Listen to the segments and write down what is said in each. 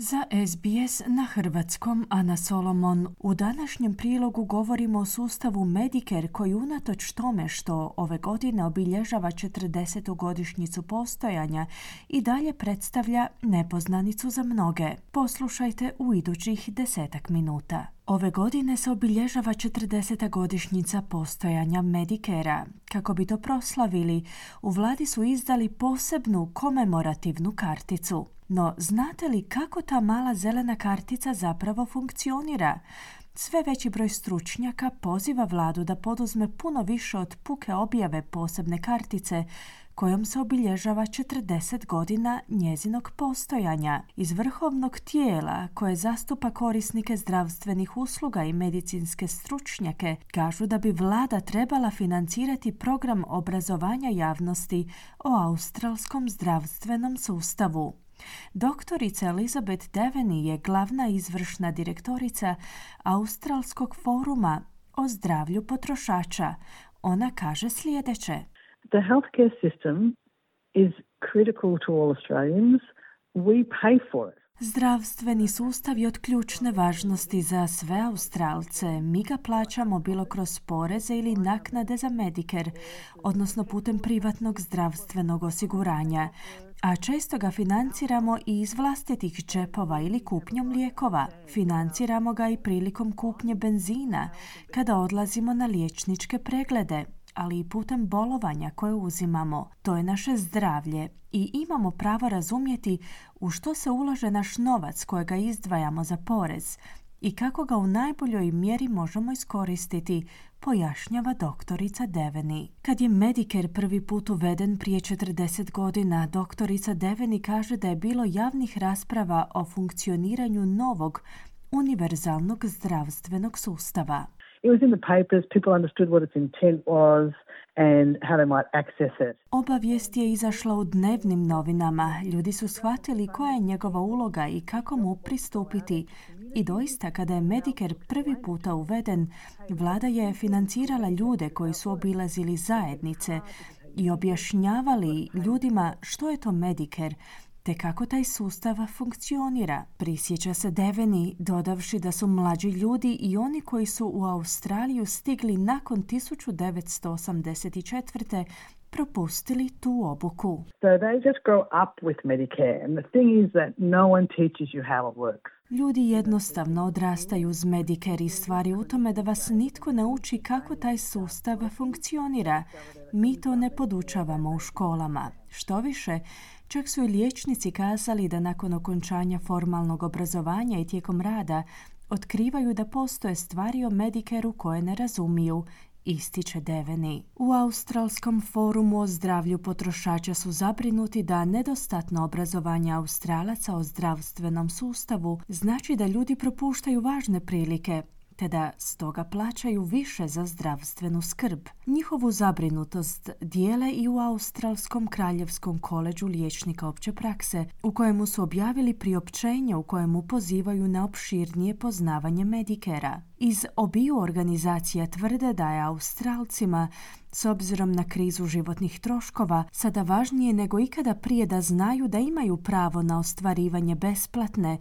Za SBS na hrvatskom Ana Solomon. U današnjem prilogu govorimo o sustavu Medicare koji unatoč tome što ove godine obilježava 40. godišnjicu postojanja i dalje predstavlja nepoznanicu za mnoge. Poslušajte u idućih desetak minuta. Ove godine se obilježava 40. godišnjica postojanja Medikera. Kako bi to proslavili, u vladi su izdali posebnu komemorativnu karticu. No, znate li kako ta mala zelena kartica zapravo funkcionira? Sve veći broj stručnjaka poziva vladu da poduzme puno više od puke objave posebne kartice kojom se obilježava 40 godina njezinog postojanja. Iz vrhovnog tijela koje zastupa korisnike zdravstvenih usluga i medicinske stručnjake kažu da bi vlada trebala financirati program obrazovanja javnosti o australskom zdravstvenom sustavu. Doktorica Elizabeth Deveni je glavna izvršna direktorica Australskog foruma o zdravlju potrošača. Ona kaže sljedeće. The healthcare system is critical to all Australians. We pay for it. Zdravstveni sustav je od ključne važnosti za sve Australce. Mi ga plaćamo bilo kroz poreze ili naknade za Medicare, odnosno putem privatnog zdravstvenog osiguranja a često ga financiramo i iz vlastitih džepova ili kupnjom lijekova. Financiramo ga i prilikom kupnje benzina, kada odlazimo na liječničke preglede, ali i putem bolovanja koje uzimamo. To je naše zdravlje i imamo pravo razumjeti u što se ulaže naš novac kojega izdvajamo za porez i kako ga u najboljoj mjeri možemo iskoristiti, pojašnjava doktorica Deveni. Kad je Medicare prvi put uveden prije 40 godina, doktorica Deveni kaže da je bilo javnih rasprava o funkcioniranju novog univerzalnog zdravstvenog sustava. It was in the papers, people understood what its intent was and how they might access it. Obavijest je izašla u dnevnim novinama. Ljudi su shvatili koja je njegova uloga i kako mu pristupiti. I doista, kada je Medicare prvi puta uveden, vlada je financirala ljude koji su obilazili zajednice i objašnjavali ljudima što je to Medicare, te kako taj sustav funkcionira. Prisjeća se Deveni, dodavši da su mlađi ljudi i oni koji su u Australiju stigli nakon 1984 propustili tu obuku. So they just grow up with Medicare and the thing is that no one teaches you how it works. Ljudi jednostavno odrastaju uz Medicare i stvari u tome da vas nitko ne uči kako taj sustav funkcionira. Mi to ne podučavamo u školama. Što više, Čak su i liječnici kazali da nakon okončanja formalnog obrazovanja i tijekom rada otkrivaju da postoje stvari o Medikeru koje ne razumiju, ističe Deveni. U Australskom forumu o zdravlju potrošača su zabrinuti da nedostatno obrazovanje Australaca o zdravstvenom sustavu znači da ljudi propuštaju važne prilike te da stoga plaćaju više za zdravstvenu skrb. Njihovu zabrinutost dijele i u Australskom kraljevskom koleđu liječnika opće prakse, u kojemu su objavili priopćenje u kojemu pozivaju na opširnije poznavanje medikera. Iz obiju organizacija tvrde da je Australcima s obzirom na krizu životnih troškova, sada važnije nego ikada prije da znaju da imaju pravo na ostvarivanje besplatne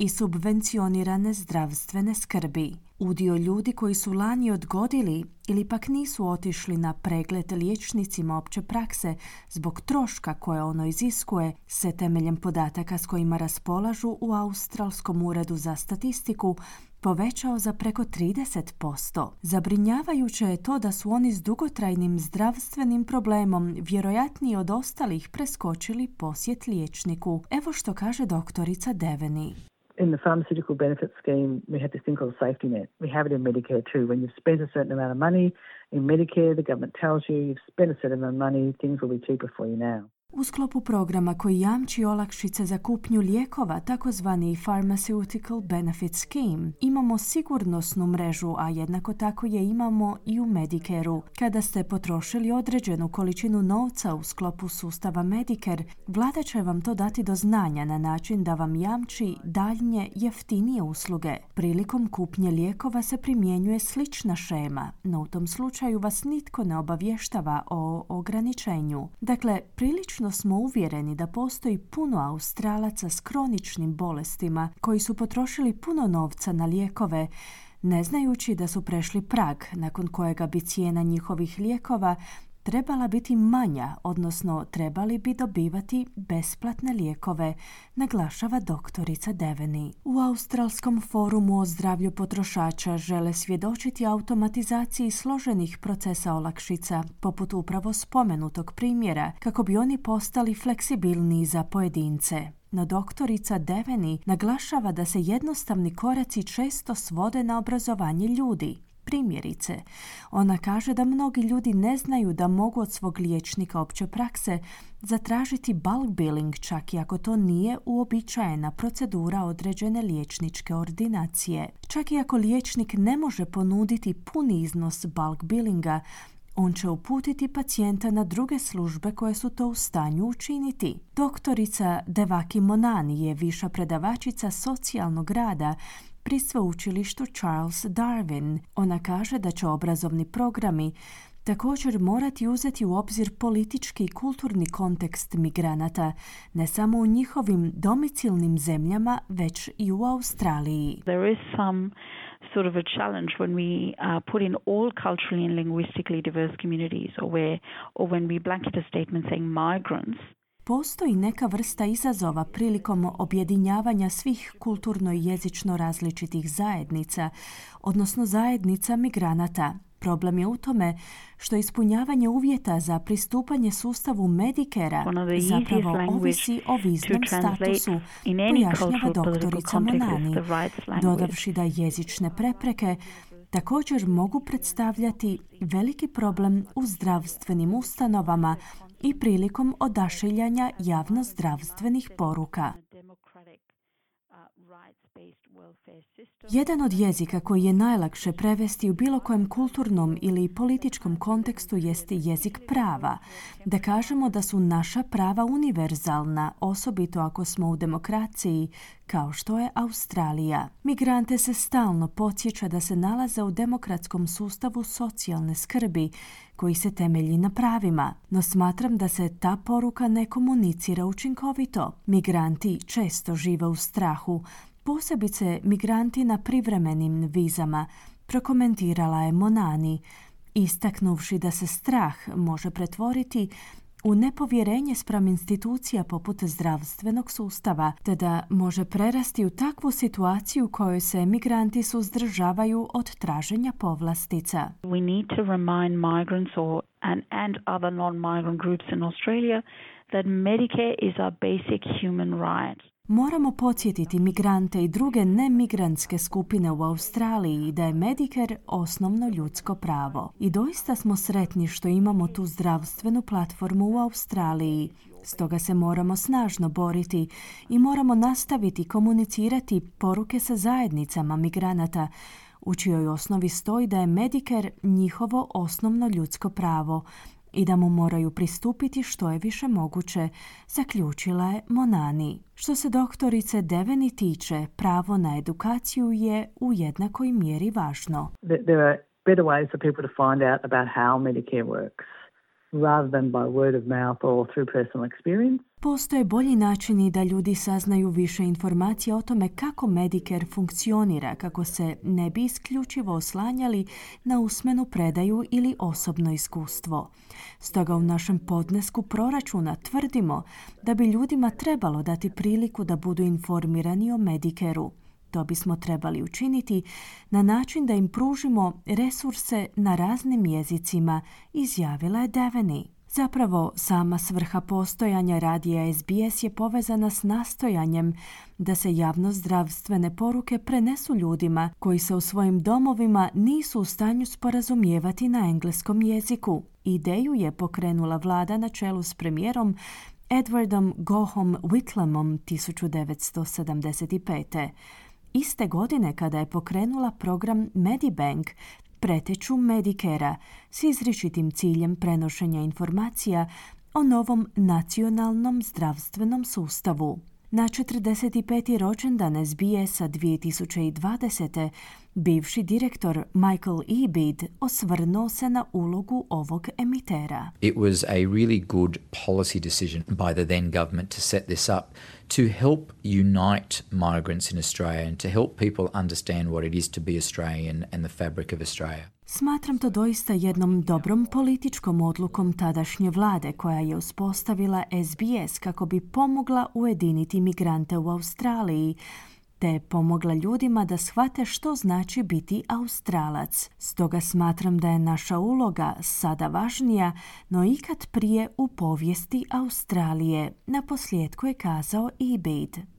i subvencionirane zdravstvene skrbi. Udio ljudi koji su lani odgodili ili pak nisu otišli na pregled liječnicima opće prakse zbog troška koje ono iziskuje se temeljem podataka s kojima raspolažu u Australskom uredu za statistiku povećao za preko 30%. Zabrinjavajuće je to da su oni s dugotrajnim zdravstvenim problemom vjerojatniji od ostalih preskočili posjet liječniku. Evo što kaže doktorica Deveni. In the pharmaceutical benefit scheme, we have this thing called a safety net. We have it in Medicare too. When you've spent a certain amount of money in Medicare, the government tells you you've spent a certain amount of money, things will be cheaper for you now. U sklopu programa koji jamči olakšice za kupnju lijekova, takozvani Pharmaceutical Benefit Scheme, imamo sigurnosnu mrežu, a jednako tako je imamo i u Medicareu. Kada ste potrošili određenu količinu novca u sklopu sustava Medicare, vlada će vam to dati do znanja na način da vam jamči daljnje jeftinije usluge. Prilikom kupnje lijekova se primjenjuje slična šema, no u tom slučaju vas nitko ne obavještava o ograničenju. Dakle, prilično Obično smo uvjereni da postoji puno Australaca s kroničnim bolestima koji su potrošili puno novca na lijekove, ne znajući da su prešli prag nakon kojega bi cijena njihovih lijekova trebala biti manja, odnosno trebali bi dobivati besplatne lijekove, naglašava doktorica Deveni. U Australskom forumu o zdravlju potrošača žele svjedočiti automatizaciji složenih procesa olakšica, poput upravo spomenutog primjera, kako bi oni postali fleksibilniji za pojedince. No doktorica Deveni naglašava da se jednostavni koraci često svode na obrazovanje ljudi. Primjerice, ona kaže da mnogi ljudi ne znaju da mogu od svog liječnika opće prakse zatražiti bulk billing čak i ako to nije uobičajena procedura određene liječničke ordinacije. Čak i ako liječnik ne može ponuditi puni iznos bulk billinga, on će uputiti pacijenta na druge službe koje su to u stanju učiniti. Doktorica Devaki Monani je viša predavačica socijalnog rada pri sveučilištu Charles Darwin. Ona kaže da će obrazovni programi također morati uzeti u obzir politički i kulturni kontekst migranata, ne samo u njihovim domicilnim zemljama, već i u Australiji. There is some sort of a challenge when we uh, put in all culturally and linguistically diverse communities or where or when we blanket a statement saying migrants Postoji neka vrsta izazova prilikom objedinjavanja svih kulturno i jezično različitih zajednica, odnosno zajednica migranata. Problem je u tome što ispunjavanje uvjeta za pristupanje sustavu Medikera zapravo ovisi o viznom statusu, pojašnjava doktorica Monani, dodavši da jezične prepreke također mogu predstavljati veliki problem u zdravstvenim ustanovama i prilikom odašiljanja javnozdravstvenih poruka. Jedan od jezika koji je najlakše prevesti u bilo kojem kulturnom ili političkom kontekstu jeste jezik prava. Da kažemo da su naša prava univerzalna, osobito ako smo u demokraciji, kao što je Australija. Migrante se stalno podsjeća da se nalaze u demokratskom sustavu socijalne skrbi, koji se temelji na pravima, no smatram da se ta poruka ne komunicira učinkovito. Migranti često žive u strahu, posebice migranti na privremenim vizama, prokomentirala je Monani, istaknuvši da se strah može pretvoriti u nepovjerenje spram institucija poput zdravstvenog sustava, te da može prerasti u takvu situaciju u kojoj se migranti suzdržavaju od traženja povlastica. We need to remind migrants or and, and other non-migrant groups in Australia that Medicare is our basic human right. Moramo podsjetiti migrante i druge nemigrantske skupine u Australiji da je Medicare osnovno ljudsko pravo. I doista smo sretni što imamo tu zdravstvenu platformu u Australiji. Stoga se moramo snažno boriti i moramo nastaviti komunicirati poruke sa zajednicama migranata u čijoj osnovi stoji da je Medicare njihovo osnovno ljudsko pravo i da mu moraju pristupiti što je više moguće, zaključila je Monani. Što se doktorice Deveni tiče, pravo na edukaciju je u jednakoj mjeri važno. There are better ways for people to find out about how Medicare works rather than by word of mouth or through personal experience. Postoje bolji načini da ljudi saznaju više informacija o tome kako Medicare funkcionira, kako se ne bi isključivo oslanjali na usmenu predaju ili osobno iskustvo. Stoga u našem podnesku proračuna tvrdimo da bi ljudima trebalo dati priliku da budu informirani o Medicareu. To bismo trebali učiniti na način da im pružimo resurse na raznim jezicima, izjavila je Deveni. Zapravo, sama svrha postojanja radija SBS je povezana s nastojanjem da se javno zdravstvene poruke prenesu ljudima koji se u svojim domovima nisu u stanju sporazumijevati na engleskom jeziku. Ideju je pokrenula vlada na čelu s premijerom Edwardom Gohom Whitlamom 1975. Iste godine kada je pokrenula program Medibank, preteču Medikera s izričitim ciljem prenošenja informacija o novom nacionalnom zdravstvenom sustavu. Na 45. rođendan SBS-a 2020. Bivši direktor Michael Ebid osvrnuo se na ulogu ovog emitera. It was a really good policy decision by the then government to set this up to help unite migrants in Australia and to help people understand what it is to be Australian and the fabric of Australia. Smatram to doista jednom dobrom političkom odlukom tadašnje vlade koja je uspostavila SBS kako bi pomogla ujediniti migrante u Australiji, te pomogla ljudima da shvate što znači biti Australac. Stoga smatram da je naša uloga sada važnija, no ikad prije u povijesti Australije, na posljedku je kazao Ebade.